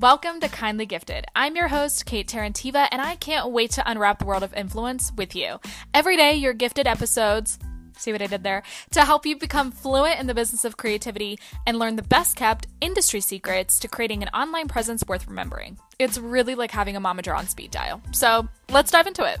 Welcome to Kindly Gifted. I'm your host, Kate Terentieva, and I can't wait to unwrap the world of influence with you. Every day, your gifted episodes see what I did there, to help you become fluent in the business of creativity and learn the best kept industry secrets to creating an online presence worth remembering. It's really like having a momager on speed dial. So let's dive into it.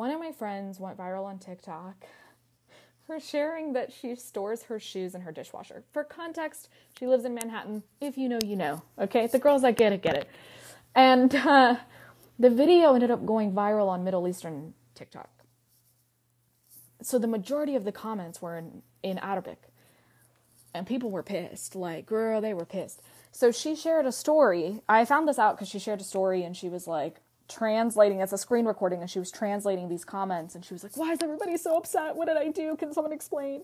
One of my friends went viral on TikTok for sharing that she stores her shoes in her dishwasher. For context, she lives in Manhattan. If you know, you know. Okay? The girls that get it, get it. And uh, the video ended up going viral on Middle Eastern TikTok. So the majority of the comments were in, in Arabic. And people were pissed. Like, girl, they were pissed. So she shared a story. I found this out because she shared a story and she was like, translating it's a screen recording and she was translating these comments and she was like why is everybody so upset? What did i do? Can someone explain?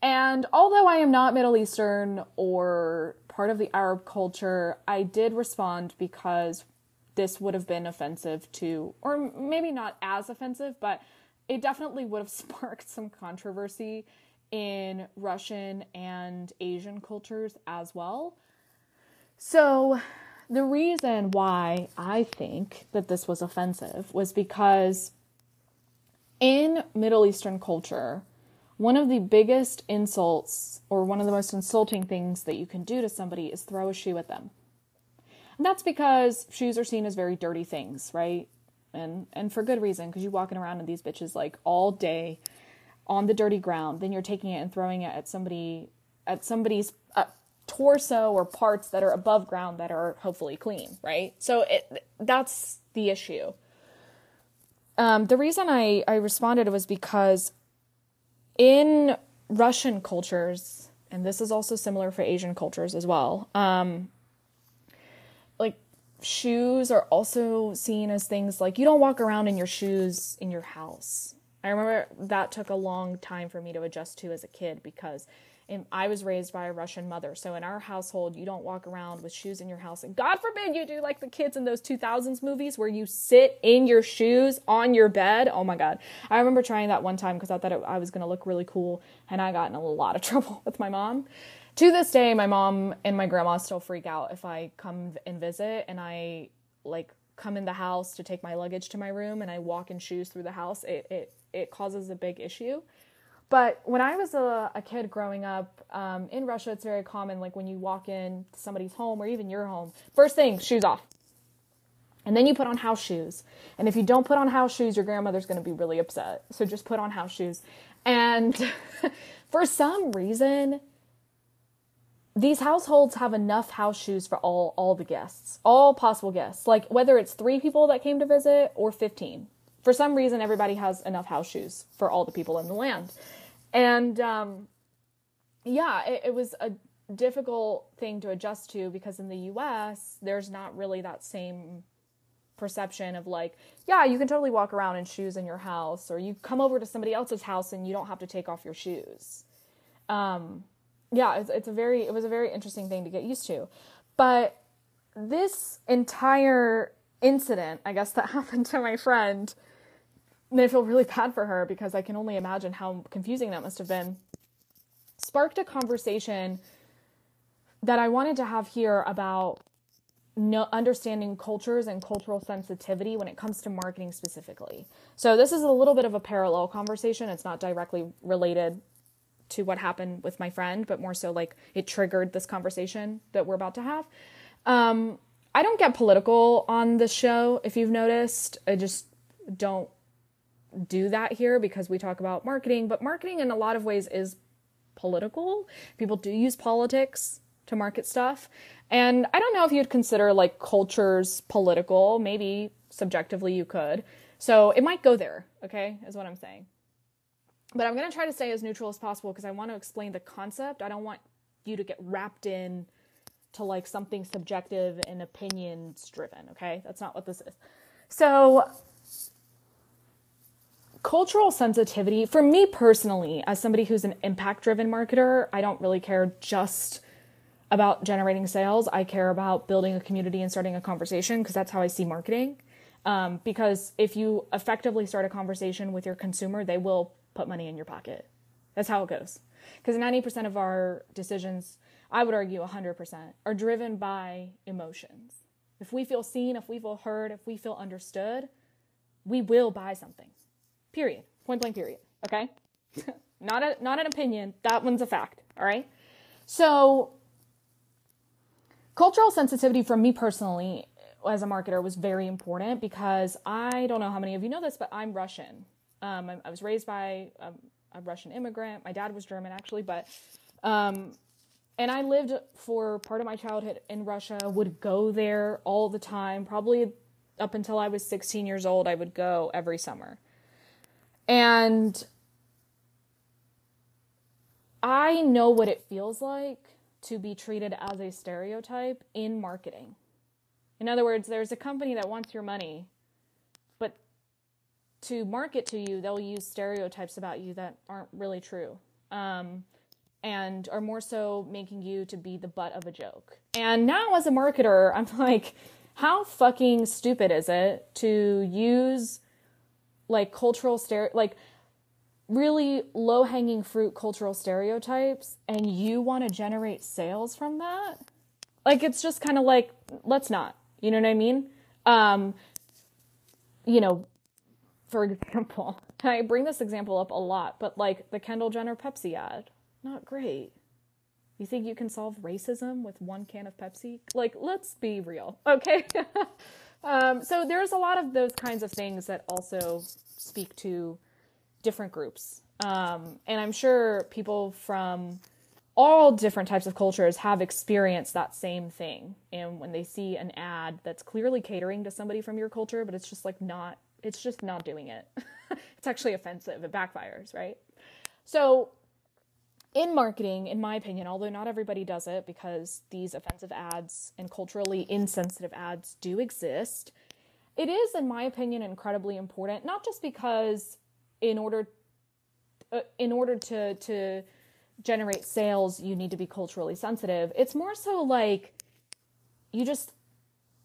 And although i am not middle eastern or part of the arab culture i did respond because this would have been offensive to or maybe not as offensive but it definitely would have sparked some controversy in russian and asian cultures as well. So the reason why I think that this was offensive was because in Middle Eastern culture, one of the biggest insults or one of the most insulting things that you can do to somebody is throw a shoe at them. And that's because shoes are seen as very dirty things, right? And and for good reason because you're walking around in these bitches like all day on the dirty ground, then you're taking it and throwing it at somebody at somebody's uh, torso or parts that are above ground that are hopefully clean, right? So it that's the issue. Um, the reason I, I responded was because in Russian cultures, and this is also similar for Asian cultures as well, um, like shoes are also seen as things like you don't walk around in your shoes in your house. I remember that took a long time for me to adjust to as a kid because I was raised by a Russian mother. So in our household, you don't walk around with shoes in your house. And God forbid you do like the kids in those 2000s movies where you sit in your shoes on your bed. Oh my God. I remember trying that one time because I thought it, I was going to look really cool. And I got in a lot of trouble with my mom. To this day, my mom and my grandma still freak out if I come and visit and I like come in the house to take my luggage to my room and I walk in shoes through the house. It, it, it causes a big issue. But when I was a, a kid growing up um, in Russia, it's very common, like when you walk in somebody's home or even your home, first thing, shoes off. And then you put on house shoes. And if you don't put on house shoes, your grandmother's going to be really upset. So just put on house shoes. And for some reason, these households have enough house shoes for all all the guests, all possible guests. Like whether it's 3 people that came to visit or 15. For some reason everybody has enough house shoes for all the people in the land. And um, yeah, it, it was a difficult thing to adjust to because in the US, there's not really that same perception of like, yeah, you can totally walk around in shoes in your house, or you come over to somebody else's house and you don't have to take off your shoes. Um, yeah, it's, it's a very, it was a very interesting thing to get used to. But this entire incident, I guess, that happened to my friend and I feel really bad for her because I can only imagine how confusing that must have been. Sparked a conversation that I wanted to have here about no, understanding cultures and cultural sensitivity when it comes to marketing specifically. So, this is a little bit of a parallel conversation. It's not directly related to what happened with my friend, but more so like it triggered this conversation that we're about to have. Um, I don't get political on the show, if you've noticed. I just don't do that here because we talk about marketing, but marketing in a lot of ways is political. People do use politics to market stuff. And I don't know if you'd consider like cultures political. Maybe subjectively you could. So it might go there, okay, is what I'm saying. But I'm going to try to stay as neutral as possible because I want to explain the concept. I don't want you to get wrapped in to like something subjective and opinions driven, okay? That's not what this is. So, cultural sensitivity for me personally as somebody who's an impact driven marketer i don't really care just about generating sales. I care about building a community and starting a conversation because that's how i see marketing. Um, because if you effectively start a conversation with your consumer they will put money in your pocket. That's how it goes. Because 90% of our decisions i would argue 100% are driven by emotions. If we feel seen if we feel heard if we feel understood we will buy something Period. Point blank period. Okay? not a not an opinion. That one's a fact. All right? So cultural sensitivity for me personally as a marketer was very important because I don't know how many of you know this, but I'm Russian. Um, I, I, was raised by um, a Russian immigrant. My dad was German actually, but um, and I lived for part of my childhood in Russia. Would go there all the time, probably up until I was 16 years old. I would go every summer. And I know what it feels like to be treated as a stereotype in marketing. In other words, there's a company that wants your money, but to market to you, they'll use stereotypes about you that aren't really true. Um, and are more so making you to be the butt of a joke. And now, as a marketer, I'm like, how fucking stupid is it to use like cultural stere like really low hanging fruit cultural stereotypes and you want to generate sales from that? Like it's just kind of like let's not you know what i mean? Um you know for example i bring this example up a lot but like the kendall jenner pepsi ad not great. You think you can solve racism with one can of pepsi? Like let's be real okay Um, so there's a lot of those kinds of things that also speak to different groups. Um, and I'm sure people from all different types of cultures have experienced that same thing. And when they see an ad that's clearly catering to somebody from your culture, but it's just like not, it's just not doing it. it's actually offensive. It backfires, right? So in marketing, in my opinion, although not everybody does it because these offensive ads and culturally insensitive ads do exist, it is, in my opinion, incredibly important. Not just because in order uh, in order to to generate sales, you need to be culturally sensitive. It's more so like you just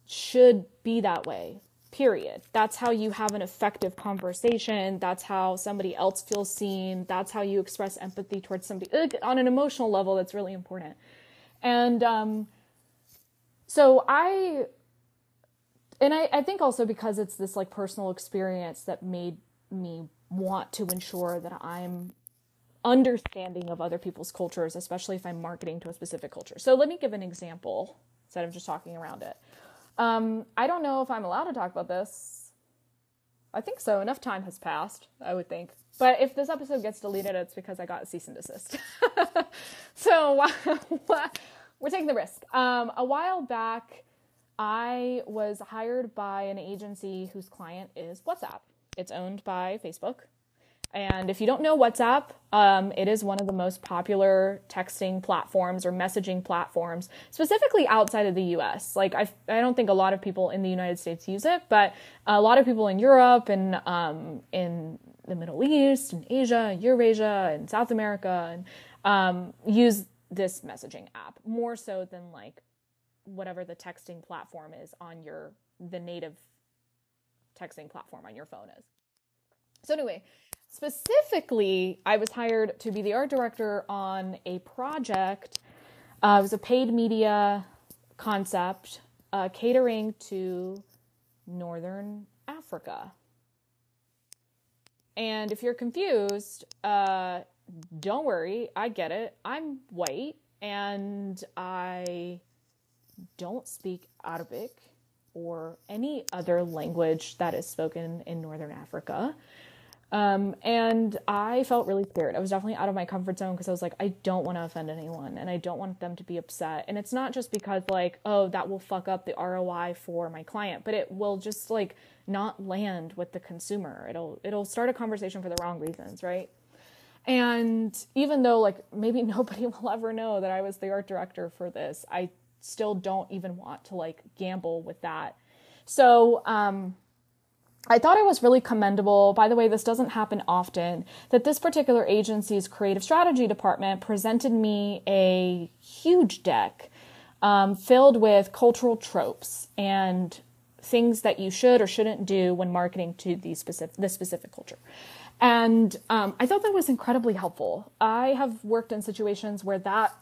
should be that way period. That's how you have an effective conversation. That's how somebody else feels seen. That's how you express empathy towards somebody on an emotional level. That's really important. And um, so I, and I, I think also because it's this like personal experience that made me want to ensure that I'm understanding of other people's cultures, especially if I'm marketing to a specific culture. So let me give an example instead of just talking around it. Um, I don't know if I'm allowed to talk about this. I think so. Enough time has passed, I would think. But if this episode gets deleted, it's because I got a cease and desist. so we're taking the risk. Um, a while back, I was hired by an agency whose client is WhatsApp. It's owned by Facebook. And if you don't know WhatsApp, um, it is one of the most popular texting platforms or messaging platforms, specifically outside of the US. Like, I, I don't think a lot of people in the United States use it, but a lot of people in Europe and um, in the Middle East and Asia, Eurasia, and South America and, um, use this messaging app more so than like whatever the texting platform is on your, the native texting platform on your phone is. So, anyway, Specifically, I was hired to be the art director on a project. Uh, it was a paid media concept uh, catering to Northern Africa. And if you're confused, uh, don't worry, I get it. I'm white and I don't speak Arabic or any other language that is spoken in Northern Africa. Um, and I felt really scared. I was definitely out of my comfort zone because I was like, I don't want to offend anyone and I don't want them to be upset. And it's not just because, like, oh, that will fuck up the ROI for my client, but it will just like not land with the consumer. It'll it'll start a conversation for the wrong reasons, right? And even though, like, maybe nobody will ever know that I was the art director for this, I still don't even want to, like, gamble with that. So, um, I thought it was really commendable. By the way, this doesn't happen often. That this particular agency's creative strategy department presented me a huge deck um, filled with cultural tropes and things that you should or shouldn't do when marketing to the specific this specific culture. And um, I thought that was incredibly helpful. I have worked in situations where that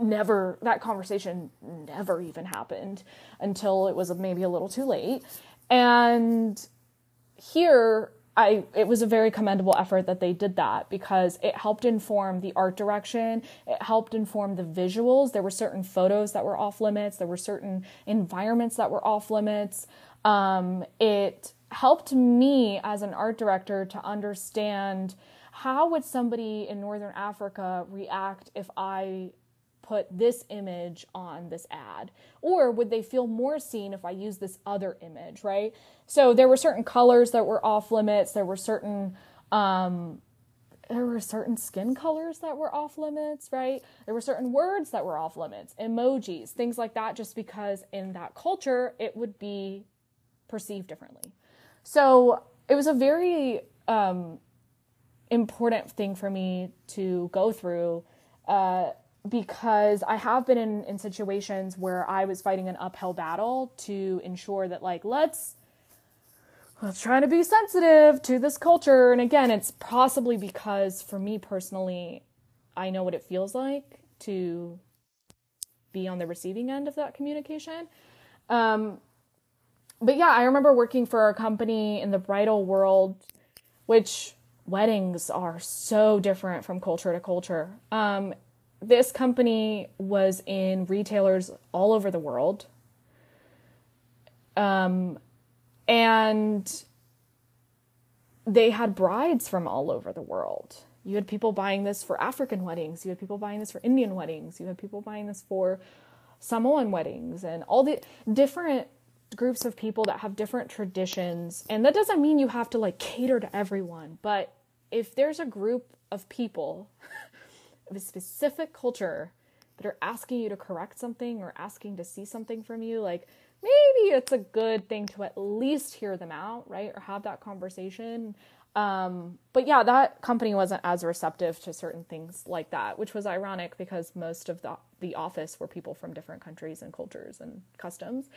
never that conversation never even happened until it was maybe a little too late and here I it was a very commendable effort that they did that because it helped inform the art direction, it helped inform the visuals. There were certain photos that were off limits, there were certain environments that were off limits. Um, it helped me as an art director to understand how would somebody in northern Africa react if I put this image on this ad? Or would they feel more seen if I use this other image, right? So there were certain colors that were off limits. There were certain, um, there were certain skin colors that were off limits, right? There were certain words that were off limits, emojis, things like that, just because in that culture it would be perceived differently. So it was a very um, important thing for me to go through. Uh, because I have been in, in situations where I was fighting an uphill battle to ensure that like let's let's try to be sensitive to this culture. And again, it's possibly because for me personally, I know what it feels like to be on the receiving end of that communication. Um, but yeah, I remember working for a company in the bridal world, which weddings are so different from culture to culture. Um, this company was in retailers all over the world. Um, and they had brides from all over the world. You had people buying this for African weddings, you had people buying this for Indian weddings, you had people buying this for Samoan weddings, and all the different groups of people that have different traditions. And that doesn't mean you have to like cater to everyone, but if there's a group of people of a specific culture that are asking you to correct something or asking to see something from you, like maybe it's a good thing to at least hear them out, right? Or have that conversation. Um, but yeah, that company wasn't as receptive to certain things like that, which was ironic because most of the the office were people from different countries and cultures and customs.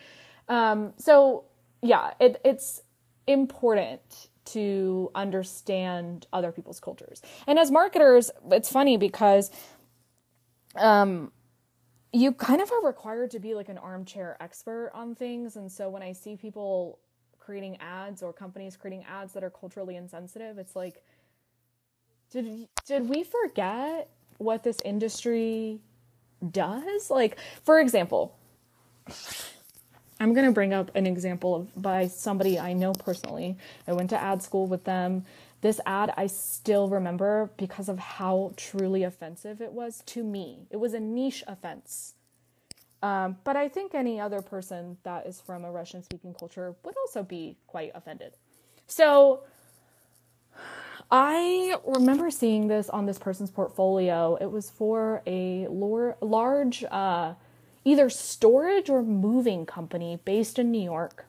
Um, so yeah, it, it's important to understand other people's cultures. And as marketers, it's funny because um, you kind of are required to be like an armchair expert on things. And so when I see people creating ads or companies creating ads that are culturally insensitive, it's like, did did we forget what this industry does? Like, for example, I'm going to bring up an example of by somebody I know personally. I went to ad school with them. This ad I still remember because of how truly offensive it was to me. It was a niche offense. Um, but I think any other person that is from a Russian speaking culture would also be quite offended. So I remember seeing this on this person's portfolio. It was for a large uh, either storage or moving company based in New York.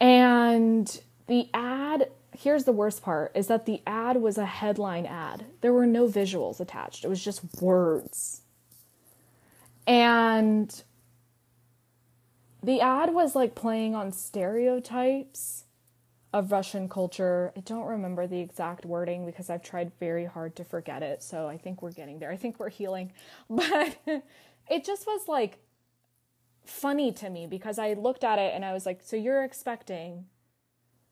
And the ad, here's the worst part, is that the ad was a headline ad. There were no visuals attached, it was just words. And the ad was like playing on stereotypes of Russian culture. I don't remember the exact wording because I've tried very hard to forget it. So I think we're getting there. I think we're healing. But it just was like funny to me because I looked at it and I was like, so you're expecting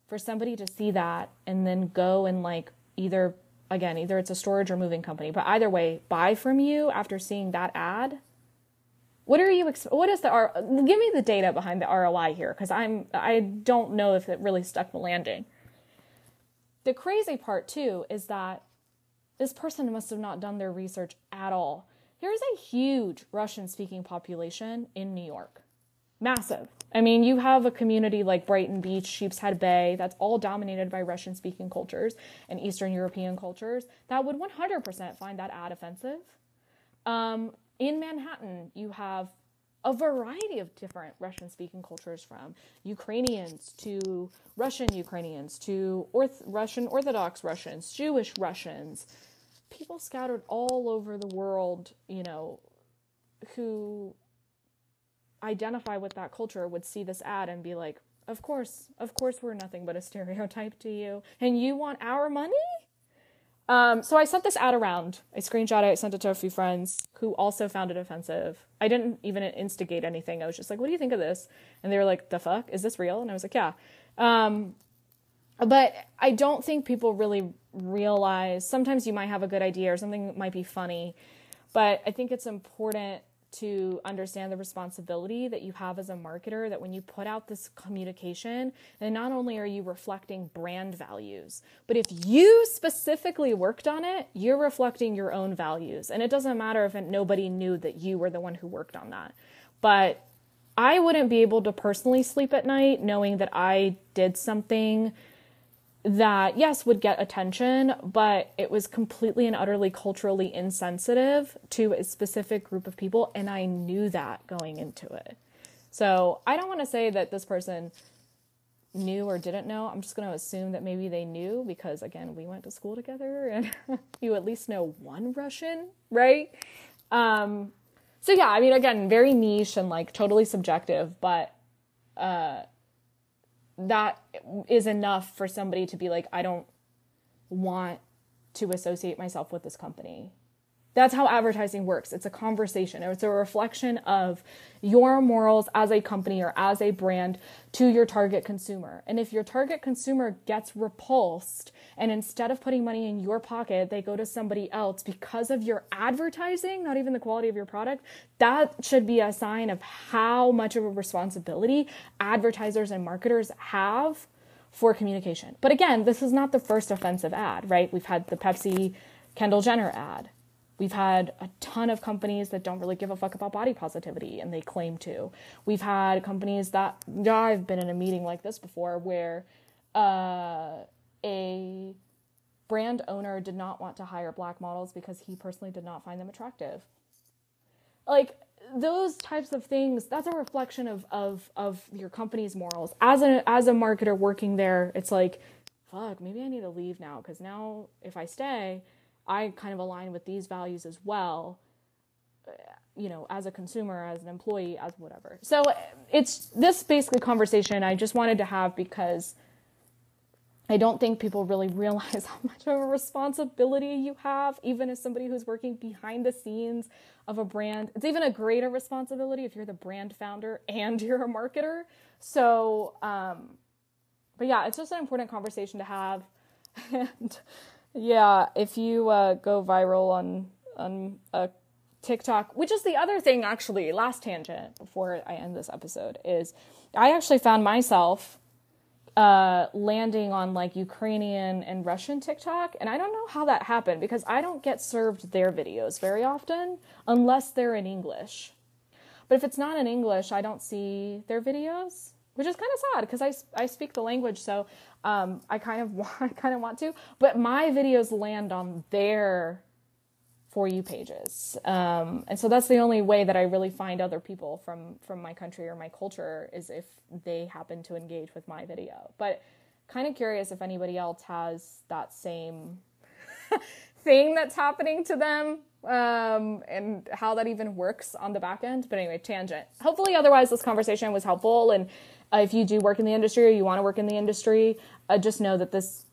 for somebody to see that and then go and like either again, either it's a storage or moving company, but either way, buy from you after seeing that ad what are you? What is the R? Give me the data behind the ROI here, because I'm I don't know if it really stuck the landing. The crazy part too is that this person must have not done their research at all. There is a huge Russian speaking population in New York. Massive. I mean, you have a community like Brighton Beach, Sheepshead Bay, that's all dominated by Russian speaking cultures and Eastern European cultures that would 100% find that ad offensive. Um, in Manhattan, you have a variety of different Russian speaking cultures from Ukrainians to Russian Ukrainians to Orth- Russian Orthodox Russians, Jewish Russians, people scattered all over the world, you know, who identify with that culture would see this ad and be like, of course, of course, we're nothing but a stereotype to you. And you want our money? Um, so I sent this ad around. I screenshot it, sent it to a few friends who also found it offensive. I didn't even instigate anything. I was just like, what do you think of this? And they were like, the fuck? Is this real? And I was like, yeah. Um, but I don't think people really realize sometimes you might have a good idea or something might be funny, but I think it's important to understand the responsibility that you have as a marketer that when you put out this communication and not only are you reflecting brand values but if you specifically worked on it you're reflecting your own values. And it doesn't matter if nobody knew that you were the one who worked on that. But i wouldn't be able to personally sleep at night knowing that i did something that yes would get attention but it was completely and utterly culturally insensitive to a specific group of people and i knew that going into it. So i don't want to say that this person knew or didn't know. I'm just going to assume that maybe they knew because again we went to school together and you at least know one russian right? Um so yeah i mean again very niche and like totally subjective but uh that is enough for somebody to be like, I don't want to associate myself with this company. That's how advertising works. It's a conversation. It's a reflection of your morals as a company or as a brand to your target consumer. And if your target consumer gets repulsed and instead of putting money in your pocket, they go to somebody else because of your advertising, not even the quality of your product, that should be a sign of how much of a responsibility advertisers and marketers have for communication. But again, this is not the first offensive ad, right? We've had the Pepsi Kendall Jenner ad. We've had a ton of companies that don't really give a fuck about body positivity and they claim to. We've had companies that, yeah, I've been in a meeting like this before where uh, a brand owner did not want to hire black models because he personally did not find them attractive. Like, those types of things that's a reflection of of of your company's morals as a as a marketer working there it's like fuck maybe i need to leave now because now if i stay I kind of align with these values as well, uh, you know, as a consumer, as an employee, as whatever. So it's this basically conversation I just wanted to have because I don't think people really realize how much of a responsibility you have, even as somebody who's working behind the scenes of a brand. It's even a greater responsibility if you're the brand founder and you're a marketer. So, um, but yeah, it's just an important conversation to have. And yeah, if you uh, go viral on on a TikTok, which is the other thing actually, last tangent before I end this episode is I actually found myself uh, landing on like Ukrainian and Russian TikTok, and I don't know how that happened because I don't get served their videos very often unless they're in English. But if it's not in English, I don't see their videos which is kind of sad because I, I speak the language, so um, I kind of want, kind of want to. But my videos land on their for you pages, um, and so that's the only way that I really find other people from from my country or my culture is if they happen to engage with my video. But kind of curious if anybody else has that same thing that's happening to them um, and how that even works on the back end. But anyway, tangent. Hopefully, otherwise, this conversation was helpful and if you do work in the industry or you want to work in the industry, uh, just know that this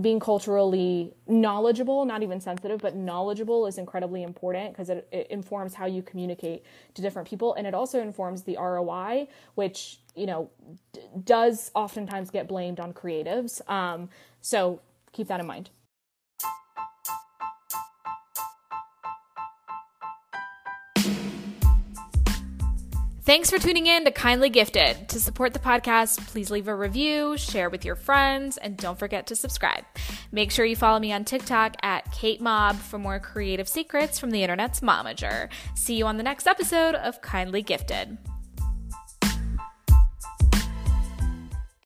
being culturally knowledgeable, not even sensitive, but knowledgeable is incredibly important because it, it, informs how you communicate to different people. And it also informs the ROI, which, you know, d- does oftentimes get blamed on creatives. Um, so keep that in mind. Thanks for tuning in to Kindly Gifted. To support the podcast, please leave a review, share with your friends, and don't forget to subscribe. Make sure you follow me on TikTok at Kate Mob for more creative secrets from the internet's momager. See you on the next episode of Kindly Gifted.